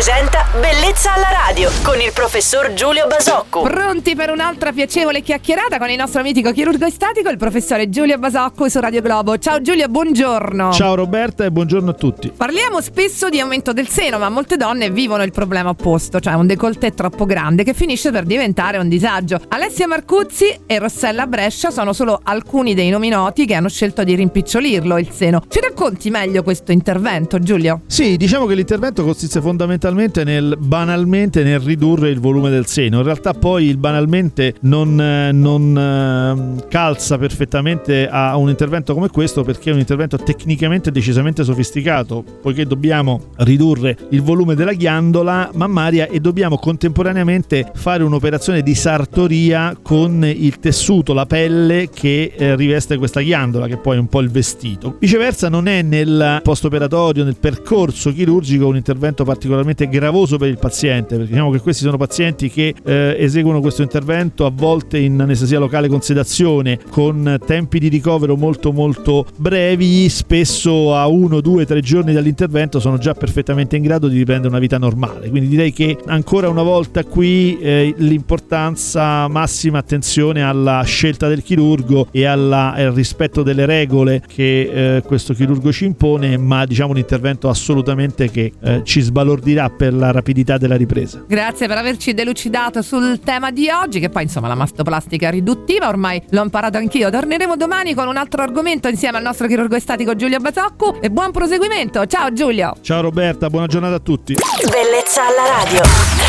presenta Bellezza alla radio con il professor Giulio Basocco. Pronti per un'altra piacevole chiacchierata con il nostro mitico chirurgo estetico, il professore Giulio Basocco su Radio Globo. Ciao Giulio, buongiorno. Ciao Roberta e buongiorno a tutti. Parliamo spesso di aumento del seno, ma molte donne vivono il problema opposto, cioè un décolleté troppo grande che finisce per diventare un disagio. Alessia Marcuzzi e Rossella Brescia sono solo alcuni dei nomi noti che hanno scelto di rimpicciolirlo il seno. Ci racconti meglio questo intervento, Giulio? Sì, diciamo che l'intervento consiste fondamentalmente nel banalmente nel ridurre il volume del seno. In realtà poi il banalmente non, eh, non eh, calza perfettamente a un intervento come questo perché è un intervento tecnicamente decisamente sofisticato, poiché dobbiamo ridurre il volume della ghiandola mammaria e dobbiamo contemporaneamente fare un'operazione di sartoria con il tessuto, la pelle che eh, riveste questa ghiandola, che poi è un po' il vestito. Viceversa non è nel post operatorio, nel percorso chirurgico un intervento particolarmente gravoso per il paziente, perché diciamo che questi sono pazienti che eh, eseguono questo intervento a volte in anestesia locale con sedazione, con tempi di ricovero molto molto brevi, spesso a uno, due, tre giorni dall'intervento sono già perfettamente in grado di riprendere una vita normale. Quindi direi che ancora una volta qui eh, l'importanza, massima attenzione alla scelta del chirurgo e alla, al rispetto delle regole che eh, questo chirurgo ci impone, ma diciamo un intervento assolutamente che eh, ci sbalordirà per la rapidità della ripresa. Grazie per averci delucidato sul tema di oggi, che poi insomma la mastoplastica riduttiva, ormai l'ho imparato anch'io. Torneremo domani con un altro argomento insieme al nostro chirurgo estatico Giulio Basocco e buon proseguimento. Ciao Giulio. Ciao Roberta, buona giornata a tutti. Bellezza alla radio.